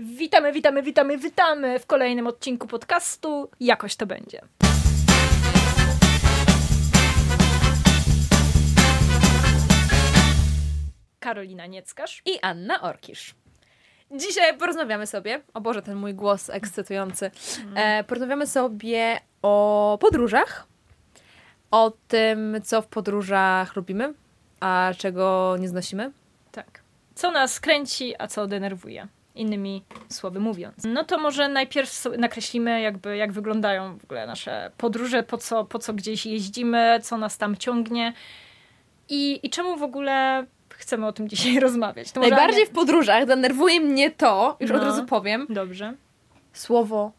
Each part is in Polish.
Witamy, witamy, witamy, witamy w kolejnym odcinku podcastu Jakoś to będzie. Karolina Nieckarz i Anna Orkisz. Dzisiaj porozmawiamy sobie, o Boże, ten mój głos ekscytujący. E, porozmawiamy sobie o podróżach, o tym, co w podróżach lubimy, a czego nie znosimy. Tak. Co nas kręci, a co denerwuje. Innymi słowy mówiąc. No to może najpierw nakreślimy, jakby, jak wyglądają w ogóle nasze podróże, po co, po co gdzieś jeździmy, co nas tam ciągnie i, i czemu w ogóle chcemy o tym dzisiaj rozmawiać. To Najbardziej w podróżach denerwuje mnie to, już no, od razu powiem. Dobrze. Słowo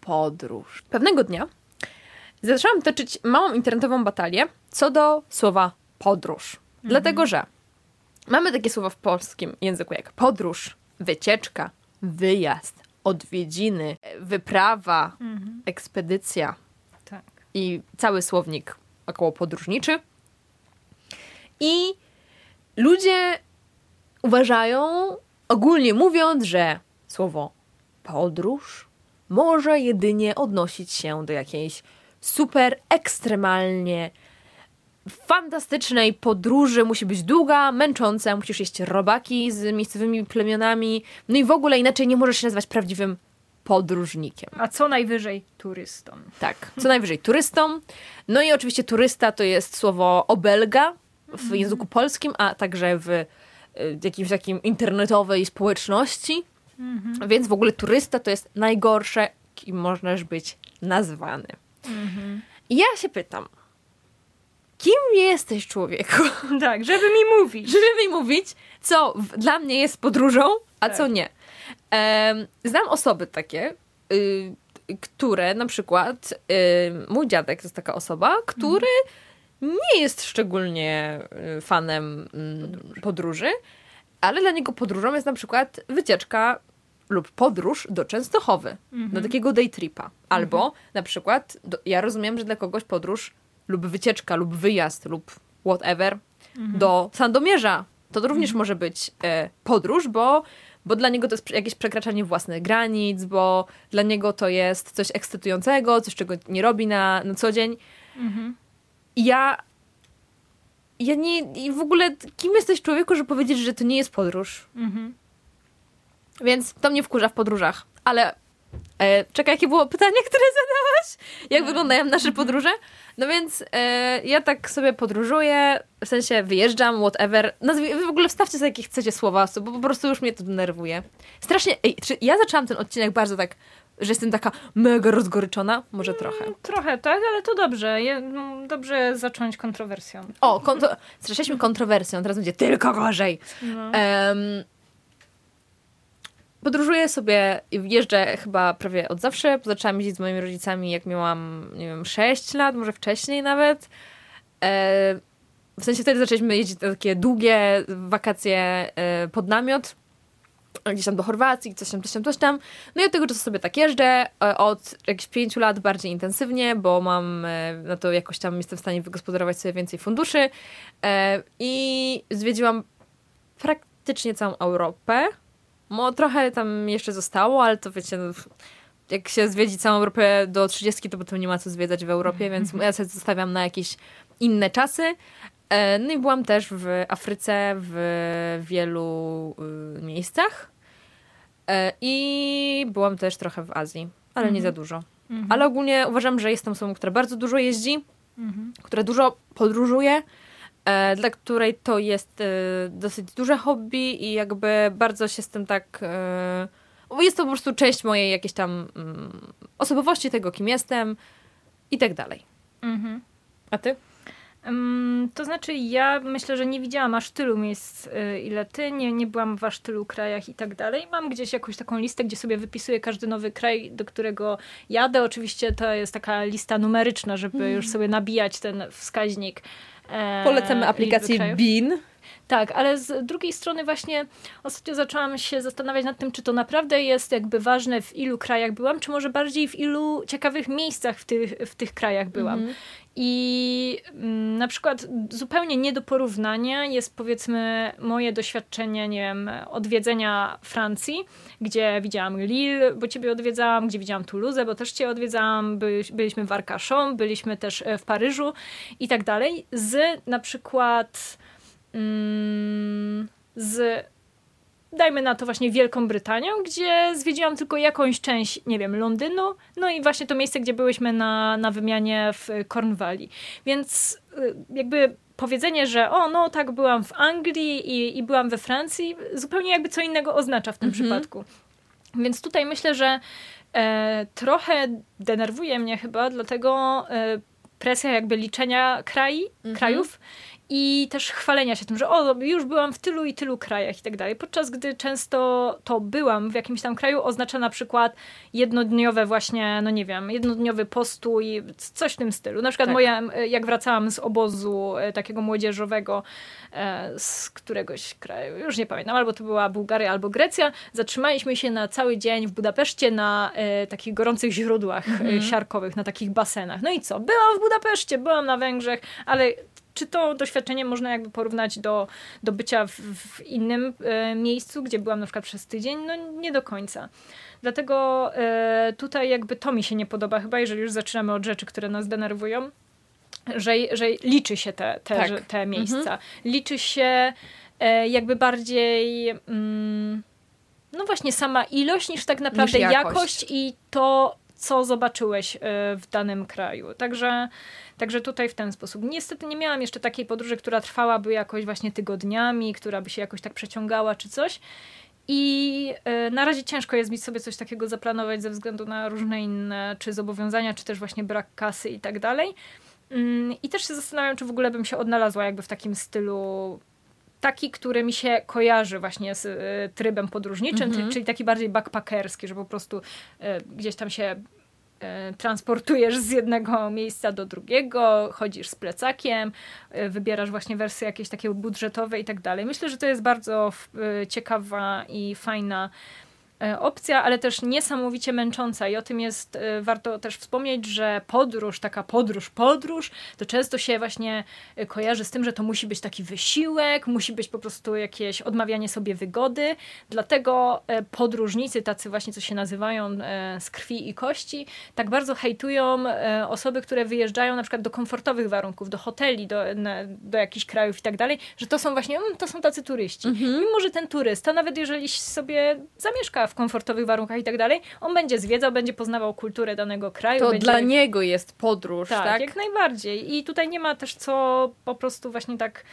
podróż. Pewnego dnia zaczęłam toczyć małą internetową batalię co do słowa podróż. Mhm. Dlatego, że mamy takie słowa w polskim języku jak podróż, wycieczka, wyjazd, odwiedziny, wyprawa, mhm. ekspedycja. Tak. I cały słownik około podróżniczy. I ludzie uważają, ogólnie mówiąc, że słowo podróż może jedynie odnosić się do jakiejś super ekstremalnie fantastycznej podróży, musi być długa, męcząca, musisz jeść robaki z miejscowymi plemionami, no i w ogóle inaczej nie możesz się nazywać prawdziwym podróżnikiem. A co najwyżej turystą. Tak, co najwyżej turystą. No i oczywiście turysta to jest słowo obelga w mhm. języku polskim, a także w y, jakimś takim internetowej społeczności. Mhm. Więc w ogóle turysta to jest najgorsze, kim możesz być nazwany. Mhm. I ja się pytam, kim jesteś człowieku? Tak, żeby mi mówić. Żeby mi mówić, co dla mnie jest podróżą, a tak. co nie. Um, znam osoby takie, y, które na przykład, y, mój dziadek to jest taka osoba, który mhm. nie jest szczególnie y, fanem mm, podróży. podróży, ale dla niego podróżą jest na przykład wycieczka lub podróż do Częstochowy, mhm. do takiego day tripa. Albo mhm. na przykład, do, ja rozumiem, że dla kogoś podróż lub wycieczka, lub wyjazd, lub whatever mhm. do Sandomierza. To również mhm. może być e, podróż, bo, bo dla niego to jest jakieś przekraczanie własnych granic, bo dla niego to jest coś ekscytującego, coś, czego nie robi na, na co dzień. Mhm. I ja ja nie, i w ogóle kim jesteś człowieku, żeby powiedzieć, że to nie jest podróż? Mhm. Więc to mnie wkurza w podróżach. Ale e, czekaj, jakie było pytanie, które zadałaś? Jak e. wyglądają nasze podróże? No więc e, ja tak sobie podróżuję, w sensie wyjeżdżam, whatever. Nazwij, wy w ogóle wstawcie sobie jakie chcecie słowa, bo po prostu już mnie to denerwuje. Strasznie, ej, czy ja zaczęłam ten odcinek bardzo tak, że jestem taka mega rozgoryczona? Może mm, trochę. trochę, tak, ale to dobrze. Je, no, dobrze zacząć kontrowersją. O, kontro zaczęliśmy kontrowersją, teraz będzie tylko gorzej. No. Um, podróżuję sobie, jeżdżę chyba prawie od zawsze. Zaczęłam jeździć z moimi rodzicami, jak miałam, nie wiem, 6 lat, może wcześniej nawet. E, w sensie wtedy zaczęliśmy jeździć na takie długie wakacje e, pod namiot. Gdzieś tam do Chorwacji, coś tam, coś tam, coś tam. No i od tego czasu sobie tak jeżdżę. E, od jakichś pięciu lat bardziej intensywnie, bo mam na to jakoś tam jestem w stanie wygospodarować sobie więcej funduszy. I zwiedziłam praktycznie całą Europę Mo, trochę tam jeszcze zostało, ale to wiecie, no, jak się zwiedzi całą Europę do 30, to potem nie ma co zwiedzać w Europie, mhm. więc ja sobie zostawiam na jakieś inne czasy. E, no i byłam też w Afryce, w wielu y, miejscach. E, I byłam też trochę w Azji, ale mhm. nie za dużo. Mhm. Ale ogólnie uważam, że jestem osobą, która bardzo dużo jeździ, mhm. która dużo podróżuje dla której to jest e, dosyć duże hobby i jakby bardzo się z tym tak. E, jest to po prostu część mojej jakiejś tam mm, osobowości, tego kim jestem i tak dalej. Mhm. A ty? Um, to znaczy, ja myślę, że nie widziałam aż tylu miejsc, ile ty, nie, nie byłam w aż tylu krajach i tak dalej. Mam gdzieś jakąś taką listę, gdzie sobie wypisuję każdy nowy kraj, do którego jadę. Oczywiście to jest taka lista numeryczna, żeby mm. już sobie nabijać ten wskaźnik E, Polecamy aplikację Bean. Tak, ale z drugiej strony właśnie ostatnio zaczęłam się zastanawiać nad tym, czy to naprawdę jest jakby ważne w ilu krajach byłam, czy może bardziej w ilu ciekawych miejscach w tych, w tych krajach byłam. Mhm. I mm, na przykład zupełnie nie do porównania jest powiedzmy moje doświadczenie, nie wiem, odwiedzenia Francji, gdzie widziałam Lille, bo ciebie odwiedzałam, gdzie widziałam Toulouse, bo też cię odwiedzałam, byliśmy w Arcachon, byliśmy też e, w Paryżu i tak dalej, z na przykład mm, z dajmy na to właśnie Wielką Brytanią, gdzie zwiedziłam tylko jakąś część, nie wiem, Londynu, no i właśnie to miejsce, gdzie byłyśmy na, na wymianie w Cornwalli. Więc y, jakby powiedzenie, że o, no tak, byłam w Anglii i, i byłam we Francji, zupełnie jakby co innego oznacza w tym mhm. przypadku. Więc tutaj myślę, że e, trochę denerwuje mnie chyba, dlatego e, presja jakby liczenia krai, mhm. krajów i też chwalenia się tym, że o, już byłam w tylu i tylu krajach i tak dalej. Podczas gdy często to byłam w jakimś tam kraju oznacza na przykład jednodniowe właśnie, no nie wiem, jednodniowy postój, coś w tym stylu. Na przykład tak. moja, jak wracałam z obozu e, takiego młodzieżowego e, z któregoś kraju, już nie pamiętam, albo to była Bułgaria, albo Grecja, zatrzymaliśmy się na cały dzień w Budapeszcie na e, takich gorących źródłach mhm. siarkowych, na takich basenach. No i co? Byłam w Budapeszcie, byłam na Węgrzech, ale czy to doświadczenie można jakby porównać do, do bycia w, w innym e, miejscu, gdzie byłam na przykład przez tydzień? No nie do końca. Dlatego e, tutaj jakby to mi się nie podoba, chyba jeżeli już zaczynamy od rzeczy, które nas denerwują, że, że liczy się te, te, tak. te miejsca. Mhm. Liczy się e, jakby bardziej... Mm, no właśnie sama ilość niż tak naprawdę niż jakość. jakość i to, co zobaczyłeś e, w danym kraju. Także Także tutaj w ten sposób. Niestety nie miałam jeszcze takiej podróży, która trwałaby jakoś właśnie tygodniami, która by się jakoś tak przeciągała czy coś. I e, na razie ciężko jest mi sobie coś takiego zaplanować ze względu na różne inne, czy zobowiązania, czy też właśnie brak kasy i tak dalej. Mm, I też się zastanawiam, czy w ogóle bym się odnalazła jakby w takim stylu taki, który mi się kojarzy właśnie z y, trybem podróżniczym, mm -hmm. czyli taki bardziej backpackerski, że po prostu y, gdzieś tam się E, transportujesz z jednego miejsca do drugiego, chodzisz z plecakiem, wybierasz właśnie wersje jakieś takie budżetowe i tak dalej. Myślę, że to jest bardzo ciekawa i fajna opcja, ale też niesamowicie męcząca i o tym jest e, warto też wspomnieć, że podróż, taka podróż, podróż, to często się właśnie e, kojarzy z tym, że to musi być taki wysiłek, musi być po prostu jakieś odmawianie sobie wygody, dlatego podróżnicy, tacy właśnie, co się nazywają z krwi i kości, tak bardzo hejtują osoby, które wyjeżdżają na przykład do komfortowych warunków, do hoteli, do, do jakichś krajów i tak dalej, że to są właśnie, mm, to są tacy turyści. Mhm. Mimo, że ten turysta, nawet jeżeli sobie zamieszka w komfortowych warunkach i tak dalej, on będzie zwiedzał, będzie poznawał kulturę danego kraju. To będzie... dla niego jest podróż, tak, tak? jak najbardziej. I tutaj nie ma też co po prostu właśnie tak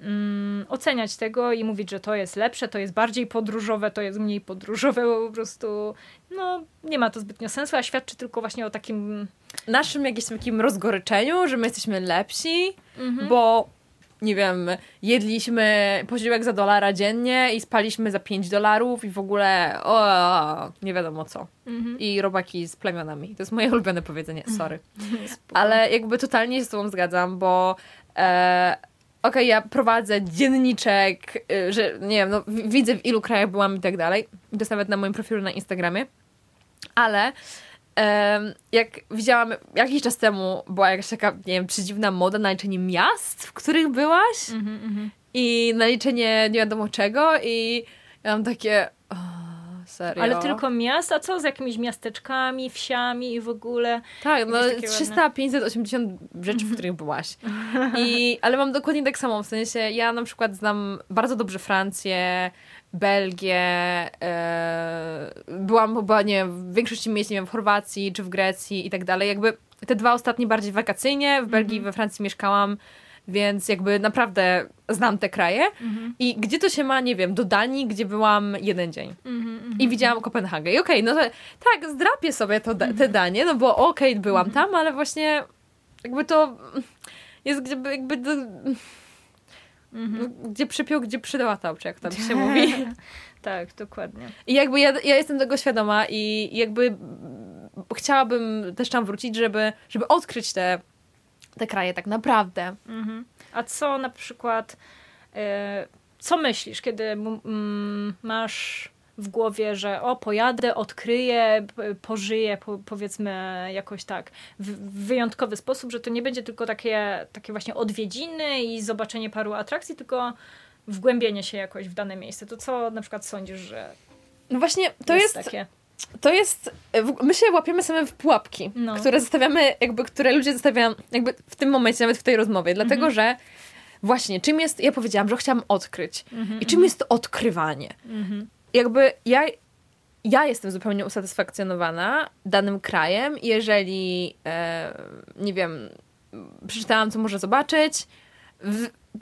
mm, oceniać tego i mówić, że to jest lepsze, to jest bardziej podróżowe, to jest mniej podróżowe, bo po prostu no, nie ma to zbytnio sensu, a świadczy tylko właśnie o takim... Naszym jakimś takim rozgoryczeniu, że my jesteśmy lepsi, mhm. bo nie wiem, jedliśmy posiłek za dolara dziennie i spaliśmy za 5 dolarów i w ogóle o, nie wiadomo co. Mhm. I robaki z plemionami. To jest moje ulubione powiedzenie, sorry. Ale jakby totalnie się z tobą zgadzam, bo e, okej, okay, ja prowadzę dzienniczek, y, że nie wiem, no, widzę w ilu krajach byłam i tak dalej. To jest nawet na moim profilu na Instagramie. Ale jak widziałam jakiś czas temu, była jakaś taka, nie wiem, przedziwna moda na liczenie miast, w których byłaś mm -hmm. i na liczenie nie wiadomo czego i ja mam takie... Oh, serio? Ale tylko miast? A co z jakimiś miasteczkami, wsiami i w ogóle? Tak, no 300, 580 rzeczy, w których byłaś. I, ale mam dokładnie tak samo, w sensie ja na przykład znam bardzo dobrze Francję, Belgię, e, byłam chyba, nie wiem, w większości miejsc, nie wiem, w Chorwacji czy w Grecji i tak dalej. Jakby te dwa ostatnie bardziej wakacyjnie, w Belgii mm -hmm. we Francji mieszkałam, więc jakby naprawdę znam te kraje. Mm -hmm. I gdzie to się ma, nie wiem, do Danii, gdzie byłam jeden dzień. Mm -hmm. I widziałam Kopenhagę. I okej, okay, no to, tak, zdrapię sobie to, te danie, no bo okej, okay, byłam tam, ale właśnie jakby to jest jakby, jakby Mhm. Gdzie przypiął, gdzie przydałatał, czy jak tam się mówi. tak, dokładnie. I jakby ja, ja jestem tego świadoma i jakby chciałabym też tam wrócić, żeby, żeby odkryć te, te kraje tak naprawdę. Mhm. A co na przykład e, co myślisz, kiedy mm, masz w głowie, że o, pojadę, odkryję, pożyję, po, powiedzmy jakoś tak, w wyjątkowy sposób, że to nie będzie tylko takie, takie właśnie odwiedziny i zobaczenie paru atrakcji, tylko wgłębienie się jakoś w dane miejsce. To co na przykład sądzisz, że no właśnie, to jest, jest takie? To jest, my się łapiemy same w pułapki, no. które zostawiamy, jakby, które ludzie zostawiają jakby w tym momencie, nawet w tej rozmowie, dlatego, mhm. że właśnie, czym jest, ja powiedziałam, że chciałam odkryć mhm, i czym mhm. jest odkrywanie. Mhm jakby ja, ja jestem zupełnie usatysfakcjonowana danym krajem, jeżeli, e, nie wiem, przeczytałam, co może zobaczyć,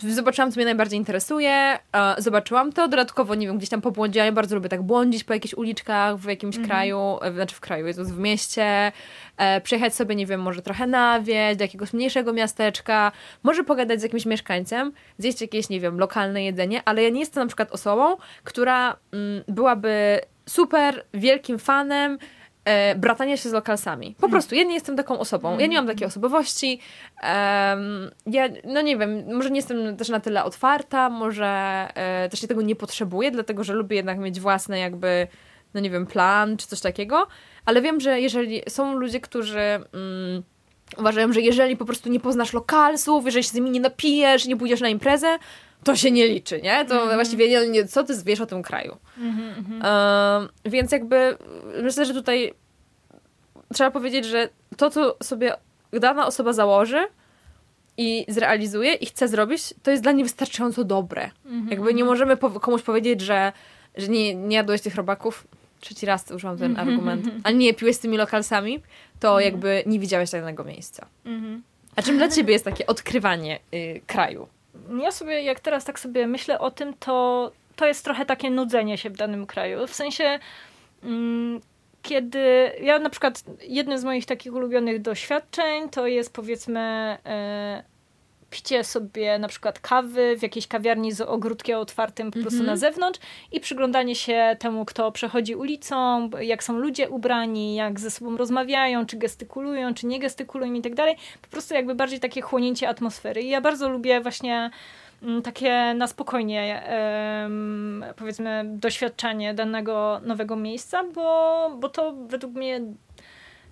zobaczyłam, co mnie najbardziej interesuje, zobaczyłam to, dodatkowo, nie wiem, gdzieś tam pobłądziłam, ja bardzo lubię tak błądzić po jakichś uliczkach w jakimś mm -hmm. kraju, znaczy w kraju, Jezus, w mieście, e, przyjechać sobie, nie wiem, może trochę na wieś, do jakiegoś mniejszego miasteczka, może pogadać z jakimś mieszkańcem, zjeść jakieś, nie wiem, lokalne jedzenie, ale ja nie jestem na przykład osobą, która mm, byłaby super wielkim fanem e, bratania się z lokalsami. Po hmm. prostu, ja nie jestem taką osobą. Ja nie mam takiej osobowości. Um, ja, no nie wiem, może nie jestem też na tyle otwarta, może e, też się tego nie potrzebuję, dlatego że lubię jednak mieć własny jakby, no nie wiem, plan czy coś takiego. Ale wiem, że jeżeli są ludzie, którzy... Mm, uważają, że jeżeli po prostu nie poznasz lokalsów, jeżeli się z nimi nie napijesz, nie pójdziesz na imprezę, to się nie liczy, nie? To mm -hmm. właściwie nie, nie, co ty wiesz o tym kraju. Mm -hmm. uh, więc jakby myślę, że tutaj trzeba powiedzieć, że to, co sobie dana osoba założy i zrealizuje i chce zrobić, to jest dla niej wystarczająco dobre. Mm -hmm. Jakby nie możemy po komuś powiedzieć, że, że nie, nie jadłeś tych robaków, trzeci raz używam ten mhm, argument, mhm. a nie piłeś z tymi lokalsami, to jakby nie widziałeś danego miejsca. A czym dla ciebie jest takie odkrywanie y, kraju? Ja sobie, jak teraz tak sobie myślę o tym, to to jest trochę takie nudzenie się w danym kraju. W sensie, mm, kiedy ja na przykład jednym z moich takich ulubionych doświadczeń to jest powiedzmy e, picie sobie na przykład kawy w jakiejś kawiarni z ogródkiem otwartym po prostu na zewnątrz i przyglądanie się temu, kto przechodzi ulicą, jak są ludzie ubrani, jak ze sobą rozmawiają, czy gestykulują, czy nie gestykulują i tak dalej. Po prostu jakby bardziej takie chłonięcie atmosfery. I ja bardzo lubię właśnie mm, takie na spokojnie powiedzmy doświadczanie danego nowego miejsca, bo, bo to według mnie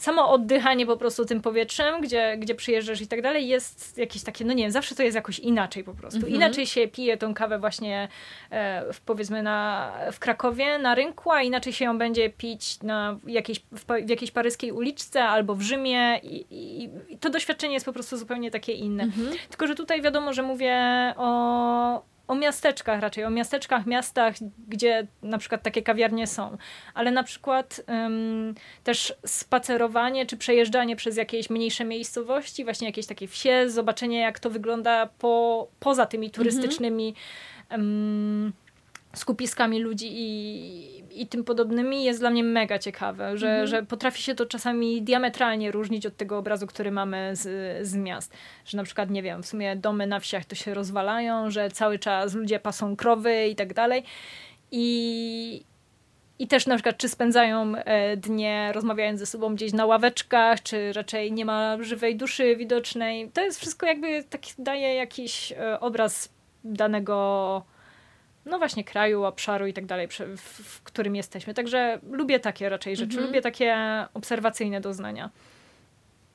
samo oddychanie po prostu tym powietrzem, gdzie, gdzie przyjeżdżasz i tak dalej, jest jakieś takie, no nie wiem, zawsze to jest jakoś inaczej po prostu. Mhm. Inaczej się pije tą kawę właśnie e, w, powiedzmy na, w Krakowie na rynku, a inaczej się ją będzie pić na jakiejś, w, w jakiejś paryskiej uliczce albo w Rzymie i, i, i to doświadczenie jest po prostu zupełnie takie inne. Mhm. Tylko, że tutaj wiadomo, że mówię o, o miasteczkach raczej, o miasteczkach, miastach, gdzie na przykład takie kawiarnie są. Ale na przykład też spacerowanie czy przejeżdżanie przez jakieś mniejsze miejscowości, właśnie jakieś takie wsie, zobaczenie jak to wygląda po, poza tymi mhm. turystycznymi um, skupiskami ludzi i, i tym podobnymi jest dla mnie mega ciekawe, że, mhm. że potrafi się to czasami diametralnie różnić od tego obrazu, który mamy z, z miast. Że na przykład, nie wiem, w sumie domy na wsiach to się rozwalają, że cały czas ludzie pasą krowy i tak dalej. I, i też na przykład, czy spędzają e, dnie rozmawiając ze sobą gdzieś na ławeczkach, czy raczej nie ma żywej duszy widocznej. To jest wszystko jakby taki daje jakiś e, obraz danego no właśnie kraju, obszaru i tak dalej, w, którym jesteśmy. Także lubię takie raczej rzeczy, mhm. lubię takie obserwacyjne doznania.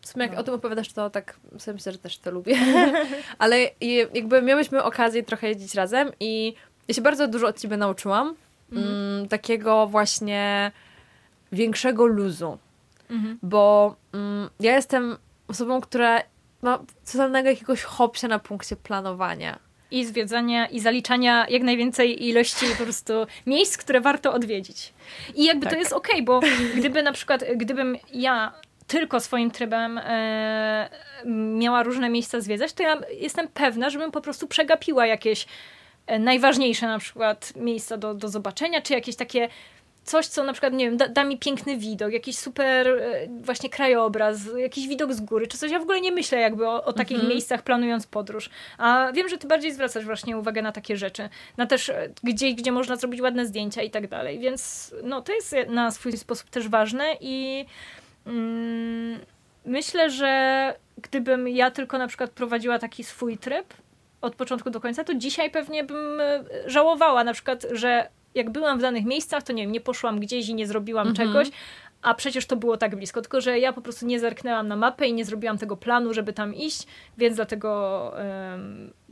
W sumie jak no. o tym opowiadasz, to tak sobie myślę, że też to lubię. Ale jakby miałyśmy okazję trochę jeździć razem i ja się bardzo dużo od ciebie nauczyłam. Mhm. Mm, takiego właśnie większego luzu. Mhm. Bo mm, ja jestem osobą, która ma totalnego jakiegoś hopsia na punkcie planowania i zwiedzania i zaliczania jak najwięcej ilości po prostu miejsc, które warto odwiedzić. I jakby tak. to jest okej, okay, bo gdyby na przykład, gdybym ja tylko swoim trybem e, miała różne miejsca zwiedzać, to ja jestem pewna, żebym po prostu przegapiła jakieś e, najważniejsze na przykład miejsca do, do zobaczenia, czy jakieś takie coś, co na przykład, nie wiem, da, da, mi piękny widok, jakiś super e, właśnie krajobraz, jakiś widok z góry, czy coś. Ja w ogóle nie myślę jakby o, o takich mhm. miejscach planując podróż. A wiem, że ty bardziej zwracasz właśnie uwagę na takie rzeczy. Na też e, gdzieś, gdzie można zrobić ładne zdjęcia i tak dalej. Więc no, to jest na swój sposób też ważne i mm, myślę, że gdybym ja tylko na przykład prowadziła taki swój tryb, od początku do końca, to dzisiaj pewnie bym e, żałowała na przykład, że jak byłam w danych miejscach, to nie wiem, nie poszłam gdzieś i nie zrobiłam mhm. czegoś, a przecież to było tak blisko, tylko że ja po prostu nie zerknęłam na mapę i nie zrobiłam tego planu, żeby tam iść, więc dlatego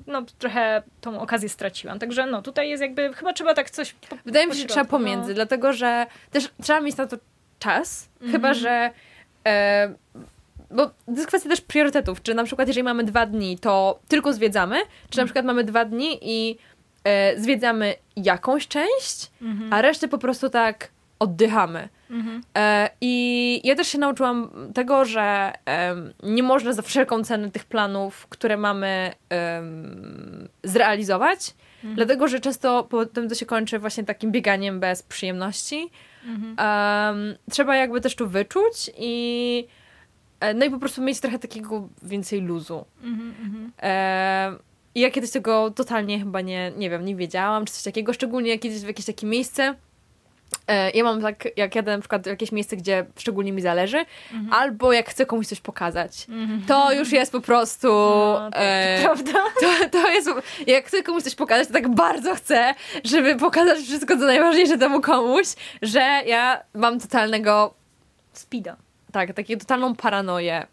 no, trochę tą okazję straciłam. Także no, tutaj jest jakby, chyba trzeba tak coś... Po, Wydaje mi się, że trzeba pomiędzy, no. dlatego że też trzeba mieć na to czas, mhm. chyba że e, bo to jest kwestia też priorytetów, czy na przykład jeżeli mamy dwa dni, to tylko zwiedzamy, czy na mhm. przykład mamy dwa dni i e, zwiedzamy jakąś część, mhm. a resztę po prostu tak oddychamy. Mhm. E, I ja też się nauczyłam tego, że e, nie można za wszelką cenę tych planów, które mamy, zrealizować, mhm. dlatego że często potem to się kończy właśnie takim bieganiem bez przyjemności. Mhm. trzeba jakby też tu wyczuć i e, no i po prostu mieć trochę takiego więcej luzu. Mhm, mhm. E, I ja kiedyś tego totalnie chyba nie, nie wiem, nie wiedziałam, czy coś takiego, szczególnie kiedyś w jakieś takie miejsce, E, ja mam tak, jak jadę na przykład w jakieś miejsce, gdzie szczególnie mi zależy, mhm. albo jak chcę komuś coś pokazać. Mhm. To już jest po prostu. No, to, e, prawda? To, to jest. Jak chcę komuś coś pokazać, to tak bardzo chcę, żeby pokazać wszystko, co najważniejsze temu komuś, że ja mam totalnego. Spida. Tak, taką totalną paranoję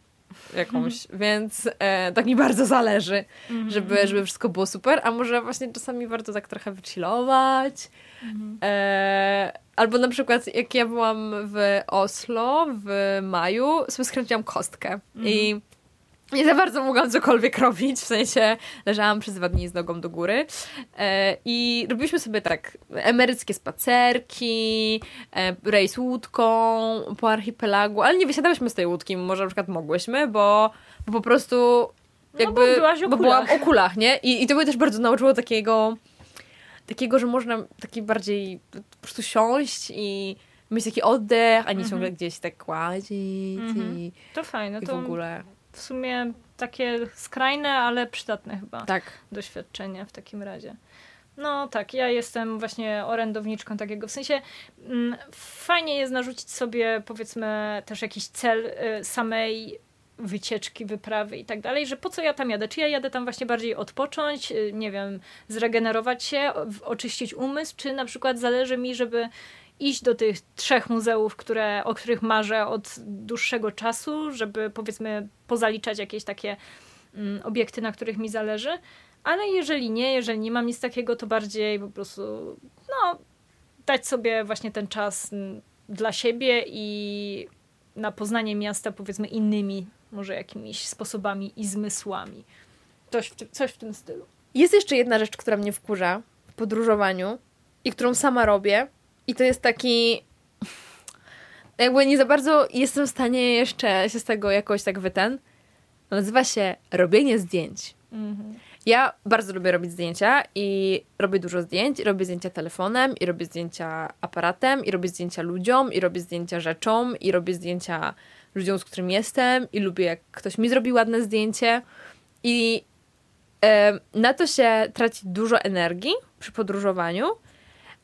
jakąś, więc e, tak mi bardzo zależy, -hmm. żeby, żeby wszystko było super, a może właśnie czasami warto tak trochę wychillować. -hmm. e, albo na przykład jak ja byłam w Oslo w maju, sobie skręciłam kostkę i nie za bardzo mogłam cokolwiek robić, w sensie leżałam przez dwa dni z nogą do góry e, i robiliśmy sobie tak emeryckie spacerki, e, rejs łódką po archipelagu, ale nie wysiadałyśmy z tej łódki, może na przykład mogłyśmy, bo, bo po prostu jakby, no bo, bo byłam w okulach, nie? I, I to mnie też bardzo nauczyło takiego takiego, że można taki bardziej po prostu siąść i mieć taki oddech, a nie mhm. ciągle gdzieś tak kładzić mhm. i, to fajne, i to... w ogóle w sumie takie skrajne, ale przydatne chyba tak. doświadczenie w takim razie. No tak, ja jestem właśnie orędowniczką takiego, w sensie mm, fajnie jest narzucić sobie powiedzmy też jakiś cel y, samej wycieczki, wyprawy i tak dalej, że po co ja tam jadę? Czy ja jadę tam właśnie bardziej odpocząć, y, nie wiem, zregenerować się, oczyścić umysł, czy na przykład zależy mi, żeby iść do tych trzech muzeów, które, o których marzę od dłuższego czasu, żeby powiedzmy pozaliczać jakieś takie mm, obiekty, na których mi zależy. Ale jeżeli nie, jeżeli nie mam nic takiego, to bardziej po prostu no, dać sobie właśnie ten czas mm, dla siebie i na poznanie miasta powiedzmy innymi, może jakimiś sposobami i zmysłami. Coś w, tym, coś w tym stylu. Jest jeszcze jedna rzecz, która mnie wkurza w podróżowaniu i którą sama robię, i to jest taki. Jakby nie za bardzo jestem w stanie jeszcze się z tego jakoś tak wyten. Nazywa się robienie zdjęć. Mhm. Ja bardzo lubię robić zdjęcia i robię dużo zdjęć. I robię zdjęcia telefonem, i robię zdjęcia aparatem, i robię zdjęcia ludziom, i robię zdjęcia rzeczom, i robię zdjęcia ludziom, z którym jestem, i lubię, jak ktoś mi zrobi ładne zdjęcie. I na to się traci dużo energii przy podróżowaniu.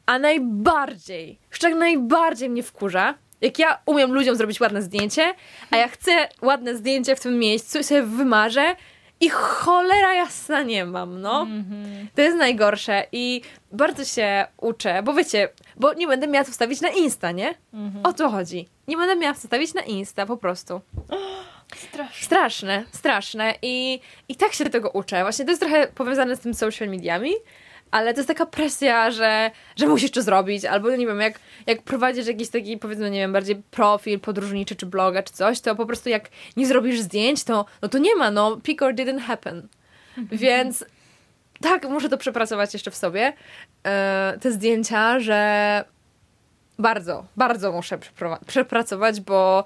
A najbardziej, jeszcze najbardziej mnie wkurza, jak ja umiem ludziom zrobić ładne zdjęcie, a ja chcę ładne zdjęcie w tym miejscu i sobie wymarzę i cholera jasna nie mam, no. Mm-hmm. To jest najgorsze i bardzo się uczę, bo wiecie, bo nie będę miała to wstawić na Insta, nie? Mm-hmm. O to chodzi. Nie będę miała wstawić na Insta, po prostu. Straszne. Straszne, straszne. I, I tak się tego uczę. Właśnie to jest trochę powiązane z tym social mediami, ale to jest taka presja, że, że musisz to zrobić, albo nie wiem, jak, jak prowadzisz jakiś taki, powiedzmy, nie wiem, bardziej profil podróżniczy, czy bloga, czy coś, to po prostu jak nie zrobisz zdjęć, to no to nie ma, no, pick or didn't happen. Mhm. Więc tak, muszę to przepracować jeszcze w sobie, e, te zdjęcia, że bardzo, bardzo muszę przepracować, bo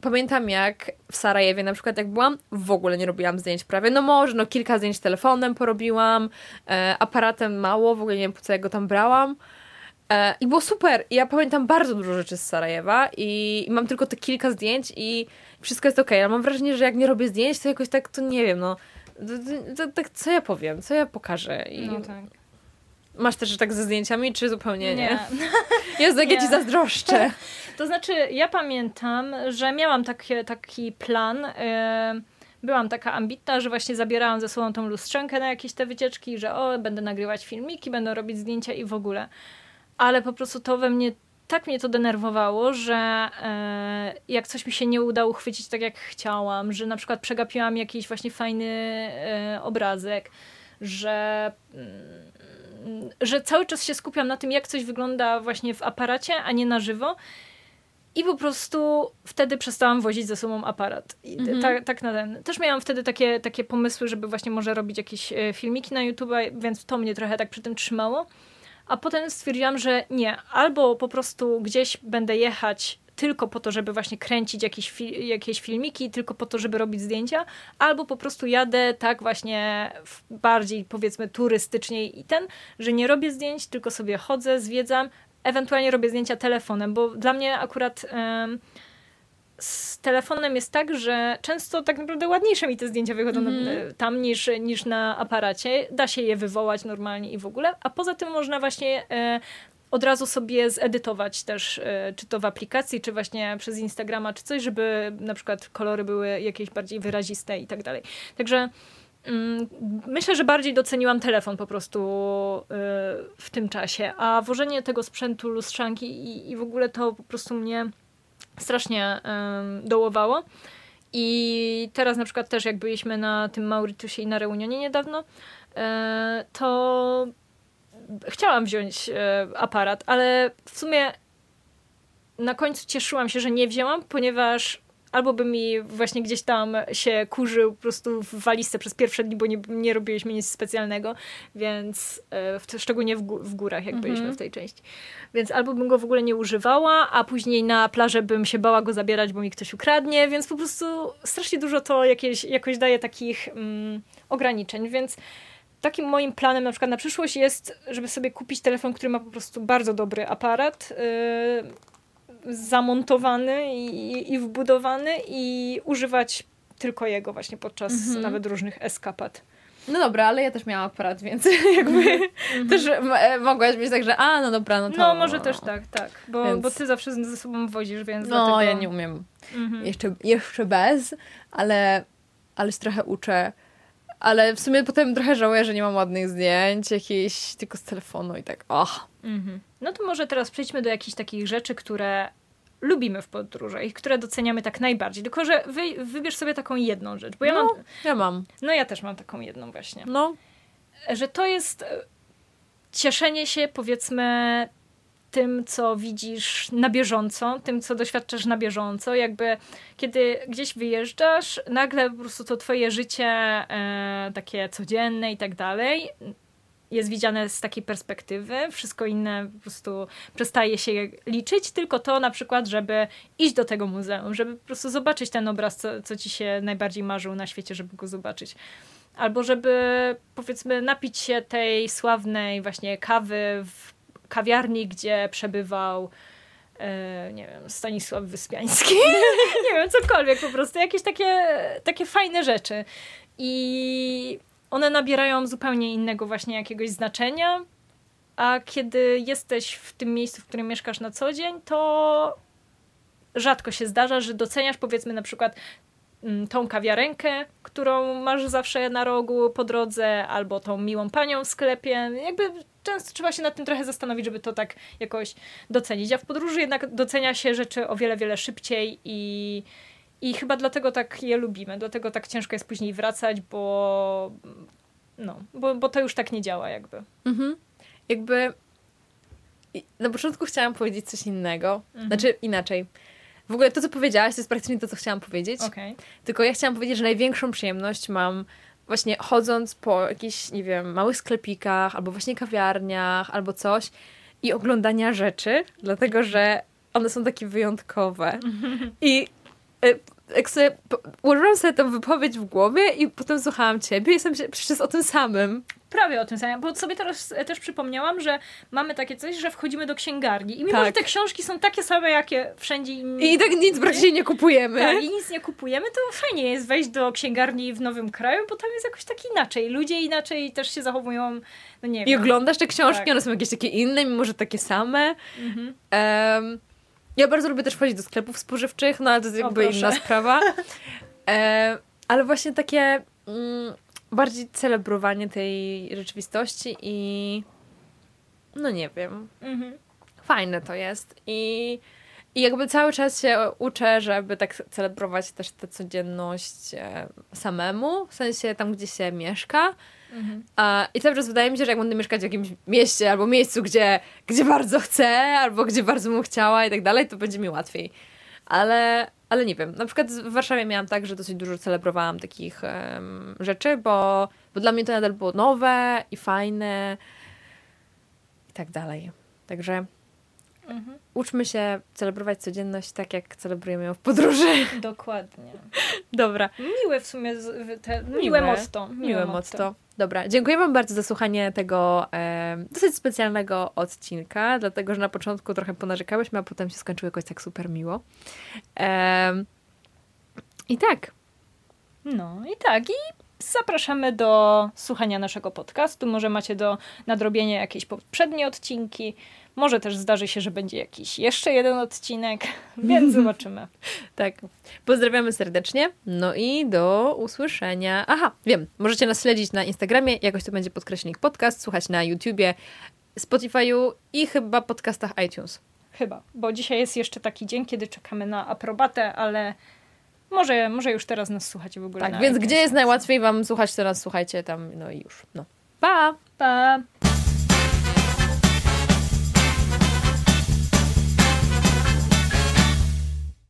pamiętam jak w Sarajewie na przykład jak byłam, w ogóle nie robiłam zdjęć prawie. No może, no kilka zdjęć telefonem porobiłam, e, aparatem mało, w ogóle nie wiem po co ja go tam brałam. E, I było super. I ja pamiętam bardzo dużo rzeczy z Sarajewa i, i mam tylko te kilka zdjęć i wszystko jest ok. Ale mam wrażenie, że jak nie robię zdjęć, to jakoś tak, to nie wiem, no. Tak, co ja powiem, co ja pokażę. I... No tak. Masz też tak ze zdjęciami, czy zupełnie nie? Nie. Jezu, jak ja ci zazdroszczę. To znaczy, ja pamiętam, że miałam taki, taki plan. Yy, byłam taka ambitna, że właśnie zabierałam ze sobą tą lustrzankę na jakieś te wycieczki, że o, będę nagrywać filmiki, będę robić zdjęcia i w ogóle. Ale po prostu to we mnie tak mnie to denerwowało, że e, jak coś mi się nie udało chwycić tak, jak chciałam, że na przykład przegapiłam jakiś właśnie fajny e, obrazek, że, mm, że cały czas się skupiam na tym, jak coś wygląda właśnie w aparacie, a nie na żywo. I po prostu wtedy przestałam wozić ze sobą aparat. Mhm. Tak, tak na ten. Też miałam wtedy takie, takie pomysły, żeby właśnie może robić jakieś e, filmiki na YouTube, więc to mnie trochę tak przy tym trzymało. A potem stwierdziłam, że nie, albo po prostu gdzieś będę jechać tylko po to, żeby właśnie kręcić jakieś, fi jakieś filmiki, tylko po to, żeby robić zdjęcia, albo po prostu jadę tak właśnie bardziej powiedzmy turystycznie i ten, że nie robię zdjęć, tylko sobie chodzę, zwiedzam, ewentualnie robię zdjęcia telefonem, bo dla mnie akurat z telefonem jest tak, że często tak naprawdę ładniejsze mi te zdjęcia wychodzą mm. tam niż, niż na aparacie. Da się je wywołać normalnie i w ogóle, a poza tym można właśnie e, od razu sobie zedytować też, e, czy to w aplikacji, czy właśnie przez Instagrama, czy coś, żeby na przykład kolory były jakieś bardziej wyraziste i tak dalej. Także Myślę, że bardziej doceniłam telefon po prostu e, w tym czasie, a wożenie tego sprzętu, lustrzanki i, i w ogóle to po prostu mnie strasznie dołowało. I teraz na przykład też jak byliśmy na tym Mauritiusie i na Reunionie niedawno, e, to chciałam wziąć e, aparat, ale w sumie na końcu cieszyłam się, że nie wzięłam, ponieważ albo by mi właśnie gdzieś tam się kurzył po prostu w walizce przez pierwsze dni, bo nie, nie robiliśmy nic specjalnego, więc e, w, szczególnie w, w górach, jak byliśmy mhm. w tej części. Więc albo bym go w ogóle nie używała, a później na plażę bym się bała go zabierać, bo mi ktoś ukradnie, więc po prostu strasznie dużo to jakieś, jakoś daje takich mm, ograniczeń, więc takim moim planem na przykład na przyszłość jest, żeby sobie kupić telefon, który ma po prostu bardzo dobry aparat, yy, zamontowany i, i wbudowany i używać tylko jego właśnie podczas mhm. nawet różnych eskapad. No dobra, ale ja też miałam aparat, więc jakby mm-hmm. też e, mogłaś być tak, że a, no dobra, no to... No może też tak, tak, bo, więc... bo ty zawsze ze sobą wozisz, więc No, dlatego... ja nie umiem. Mm-hmm. Jeszcze, jeszcze bez, ale, ale trochę uczę. Ale w sumie potem trochę żałuję, że nie mam ładnych zdjęć, jakieś tylko z telefonu i tak, och. Mm-hmm. No to może teraz przejdźmy do jakichś takich rzeczy, które lubimy w podróży i które doceniamy tak najbardziej. Tylko, że wy, wybierz sobie taką jedną rzecz. Bo ja no, mam. Ja mam. No ja też mam taką jedną właśnie. No. Że to jest e, cieszenie się, powiedzmy, tym, co widzisz na bieżąco, tym, co doświadczasz na bieżąco. Jakby kiedy gdzieś wyjeżdżasz, nagle po prostu to twoje życie e, takie codzienne i tak dalej jest widziane z takiej perspektywy, wszystko inne po prostu przestaje się liczyć, tylko to na przykład, żeby iść do tego muzeum, żeby po prostu zobaczyć ten obraz, co, co ci się najbardziej marzył na świecie, żeby go zobaczyć. Albo żeby powiedzmy napić się tej sławnej właśnie kawy w kawiarni, gdzie przebywał e, nie wiem, Stanisław Wyspiański, nie wiem, cokolwiek po prostu, jakieś takie, takie fajne rzeczy. I one nabierają zupełnie innego właśnie jakiegoś znaczenia, a kiedy jesteś w tym miejscu, w którym mieszkasz na co dzień, to rzadko się zdarza, że doceniasz powiedzmy na przykład mm, tą kawiarenkę, którą masz zawsze na rogu po drodze, albo tą miłą panią w sklepie. Jakby często trzeba się nad tym trochę zastanowić, żeby to tak jakoś docenić. A w podróży jednak docenia się rzeczy o wiele, wiele szybciej i, i chyba dlatego tak je lubimy, dlatego tak ciężko jest później wracać, bo no, bo, bo to już tak nie działa jakby. Mhm. Jakby na początku chciałam powiedzieć coś innego, mhm. znaczy inaczej. W ogóle to, co powiedziałaś, to jest praktycznie to, co chciałam powiedzieć. Okay. Tylko ja chciałam powiedzieć, że największą przyjemność mam właśnie chodząc po jakichś, nie wiem, małych sklepikach, albo właśnie kawiarniach, albo coś i oglądania rzeczy, dlatego że one są takie wyjątkowe. I Y, jak sobie ułożyłam sobie tę wypowiedź w głowie i potem słuchałam ciebie i jestem się przecież o tym samym. Prawie o tym samym, bo sobie teraz e, też przypomniałam, że mamy takie coś, że wchodzimy do księgarni i mimo, tak. że te książki są takie same, jakie wszędzie. I tak nic praktycznie nie kupujemy. Tak, i nic nie kupujemy, to fajnie jest wejść do księgarni w nowym kraju, bo tam jest jakoś tak inaczej. Ludzie inaczej też się zachowują, no nie I wiem. oglądasz te książki, tak. one są jakieś takie inne, mimo że takie same. Mhm. Um, ja bardzo lubię też chodzić do sklepów spożywczych, no ale to jest jakby inna sprawa. E, ale właśnie takie mm, bardziej celebrowanie tej rzeczywistości i no nie wiem. Mhm. Fajne to jest i, i jakby cały czas się uczę, żeby tak celebrować też tę codzienność e, samemu, w sensie tam, gdzie się mieszka. Mhm. A, I cały czas wydaje mi się, że jak będę mieszkać w jakimś mieście albo miejscu, gdzie, gdzie bardzo chcę, albo gdzie bardzo bym chciała i tak dalej, to będzie mi łatwiej. Ale, ale nie wiem. Na przykład w Warszawie miałam tak, że dosyć dużo celebrowałam takich em, rzeczy, bo, bo dla mnie to nadal było nowe i fajne i tak dalej. Także Mhm. uczmy się celebrować codzienność tak, jak celebrujemy ją w podróży. Dokładnie. Dobra. Miłe w sumie, te, miłe, Miłe. motto. Miłe motto. Dobra, dziękuję Wam bardzo za słuchanie tego e, dosyć specjalnego odcinka, dlatego że na początku trochę ponarzekałyśmy, a potem się skończyło jakoś tak super miło. E, I tak, No i tak, i zapraszamy do słuchania naszego podcastu. Może macie do nadrobienia jakieś poprzednie odcinki. Może też zdarzy się, że będzie jakiś jeszcze jeden odcinek, więc zobaczymy. tak. Pozdrawiamy serdecznie. No i do usłyszenia. Aha, wiem, możecie nas śledzić na Instagramie, jakoś to będzie podkreślnik podcast, słuchać na YouTubie, Spotify'u i chyba podcastach iTunes. Chyba, bo dzisiaj jest jeszcze taki dzień, kiedy czekamy na aprobatę, ale może, może już teraz nas słuchacie w ogóle. Tak, więc gdzie jest najłatwiej Wam słuchać, nas słuchajcie tam, no i już. No. Pa! Pa!